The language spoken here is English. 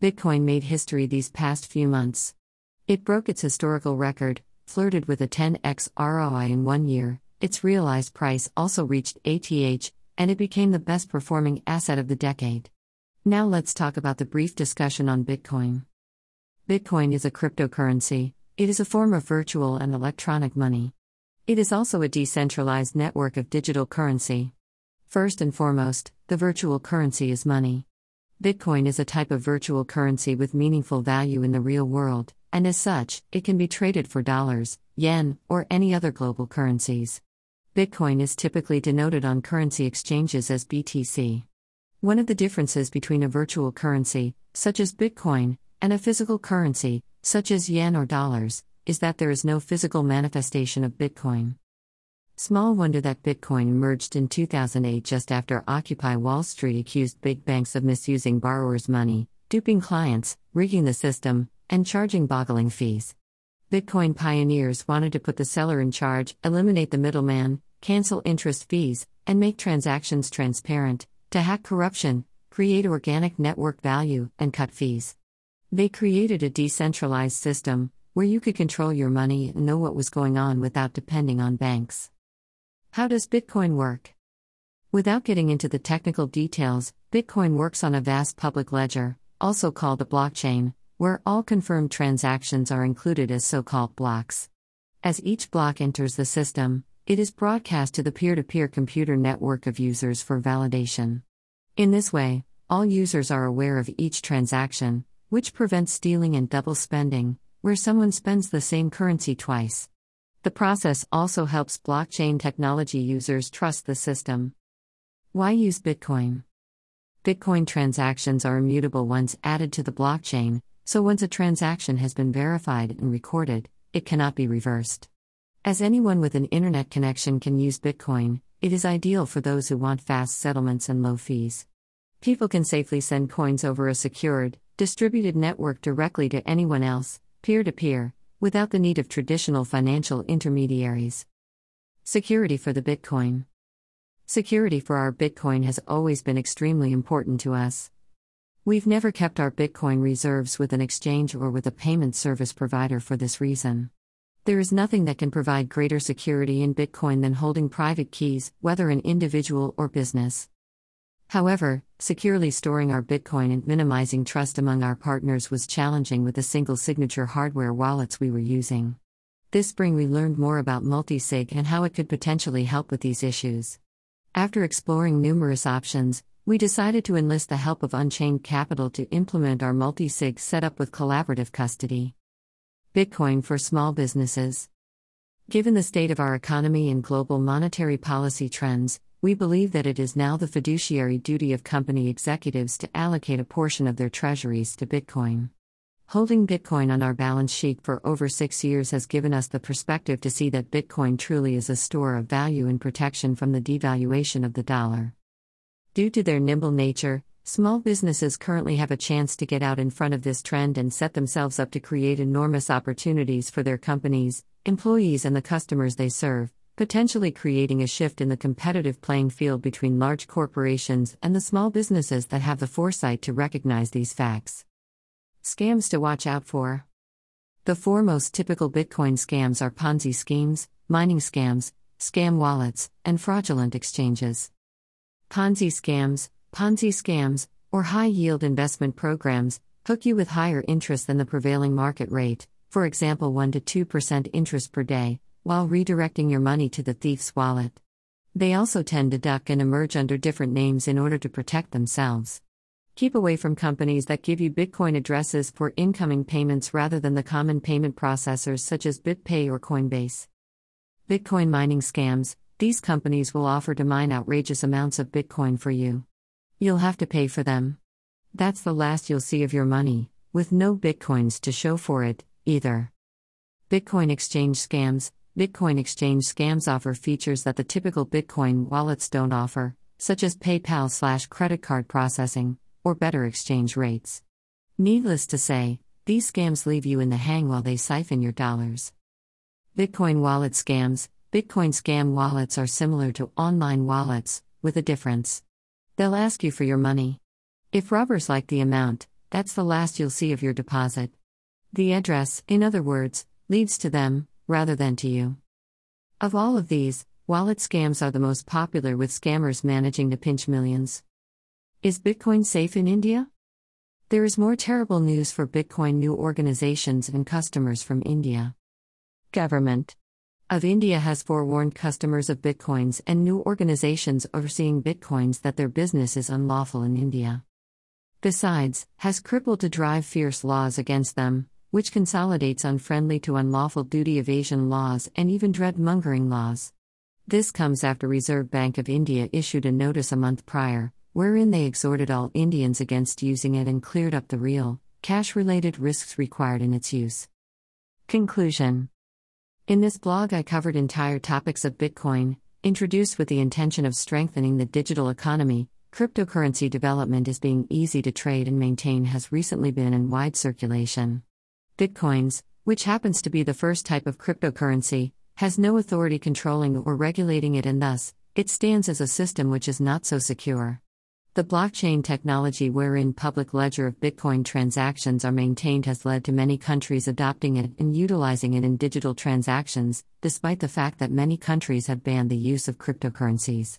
Bitcoin made history these past few months. It broke its historical record, flirted with a 10x ROI in one year, its realized price also reached ATH, and it became the best performing asset of the decade. Now let's talk about the brief discussion on Bitcoin. Bitcoin is a cryptocurrency, it is a form of virtual and electronic money. It is also a decentralized network of digital currency. First and foremost, the virtual currency is money. Bitcoin is a type of virtual currency with meaningful value in the real world, and as such, it can be traded for dollars, yen, or any other global currencies. Bitcoin is typically denoted on currency exchanges as BTC. One of the differences between a virtual currency, such as Bitcoin, and a physical currency, such as yen or dollars, is that there is no physical manifestation of Bitcoin. Small wonder that Bitcoin emerged in 2008 just after Occupy Wall Street accused big banks of misusing borrowers' money, duping clients, rigging the system, and charging boggling fees. Bitcoin pioneers wanted to put the seller in charge, eliminate the middleman, cancel interest fees, and make transactions transparent, to hack corruption, create organic network value, and cut fees. They created a decentralized system where you could control your money and know what was going on without depending on banks. How does Bitcoin work? Without getting into the technical details, Bitcoin works on a vast public ledger, also called a blockchain, where all confirmed transactions are included as so called blocks. As each block enters the system, it is broadcast to the peer to peer computer network of users for validation. In this way, all users are aware of each transaction, which prevents stealing and double spending, where someone spends the same currency twice. The process also helps blockchain technology users trust the system. Why use Bitcoin? Bitcoin transactions are immutable once added to the blockchain, so once a transaction has been verified and recorded, it cannot be reversed. As anyone with an internet connection can use Bitcoin, it is ideal for those who want fast settlements and low fees. People can safely send coins over a secured, distributed network directly to anyone else, peer to peer, without the need of traditional financial intermediaries. Security for the Bitcoin. Security for our Bitcoin has always been extremely important to us. We've never kept our Bitcoin reserves with an exchange or with a payment service provider for this reason. There is nothing that can provide greater security in Bitcoin than holding private keys, whether an individual or business. However, securely storing our Bitcoin and minimizing trust among our partners was challenging with the single signature hardware wallets we were using. This spring, we learned more about multisig and how it could potentially help with these issues. After exploring numerous options, we decided to enlist the help of Unchained Capital to implement our multisig setup with collaborative custody. Bitcoin for small businesses. Given the state of our economy and global monetary policy trends, we believe that it is now the fiduciary duty of company executives to allocate a portion of their treasuries to Bitcoin. Holding Bitcoin on our balance sheet for over six years has given us the perspective to see that Bitcoin truly is a store of value and protection from the devaluation of the dollar. Due to their nimble nature, small businesses currently have a chance to get out in front of this trend and set themselves up to create enormous opportunities for their companies, employees, and the customers they serve potentially creating a shift in the competitive playing field between large corporations and the small businesses that have the foresight to recognize these facts. Scams to watch out for. The four most typical Bitcoin scams are Ponzi schemes, mining scams, scam wallets, and fraudulent exchanges. Ponzi scams, Ponzi scams, or high yield investment programs hook you with higher interest than the prevailing market rate, for example 1 to 2% interest per day, while redirecting your money to the thief's wallet. They also tend to duck and emerge under different names in order to protect themselves. Keep away from companies that give you Bitcoin addresses for incoming payments rather than the common payment processors such as BitPay or Coinbase. Bitcoin mining scams these companies will offer to mine outrageous amounts of Bitcoin for you. You'll have to pay for them. That's the last you'll see of your money, with no Bitcoins to show for it, either. Bitcoin exchange scams Bitcoin exchange scams offer features that the typical Bitcoin wallets don't offer, such as PayPal slash credit card processing, or better exchange rates. Needless to say, these scams leave you in the hang while they siphon your dollars. Bitcoin wallet scams Bitcoin scam wallets are similar to online wallets, with a difference. They'll ask you for your money. If robbers like the amount, that's the last you'll see of your deposit. The address, in other words, leads to them, rather than to you. Of all of these, wallet scams are the most popular with scammers managing to pinch millions. Is Bitcoin safe in India? There is more terrible news for Bitcoin new organizations and customers from India. Government of India has forewarned customers of Bitcoins and new organizations overseeing Bitcoins that their business is unlawful in India. Besides, has crippled to drive fierce laws against them, which consolidates unfriendly to unlawful duty evasion laws and even dread mongering laws. This comes after Reserve Bank of India issued a notice a month prior, wherein they exhorted all Indians against using it and cleared up the real, cash related risks required in its use. Conclusion In this blog, I covered entire topics of Bitcoin, introduced with the intention of strengthening the digital economy. Cryptocurrency development is being easy to trade and maintain has recently been in wide circulation. Bitcoins, which happens to be the first type of cryptocurrency, has no authority controlling or regulating it, and thus, it stands as a system which is not so secure. The blockchain technology, wherein public ledger of Bitcoin transactions are maintained, has led to many countries adopting it and utilizing it in digital transactions, despite the fact that many countries have banned the use of cryptocurrencies.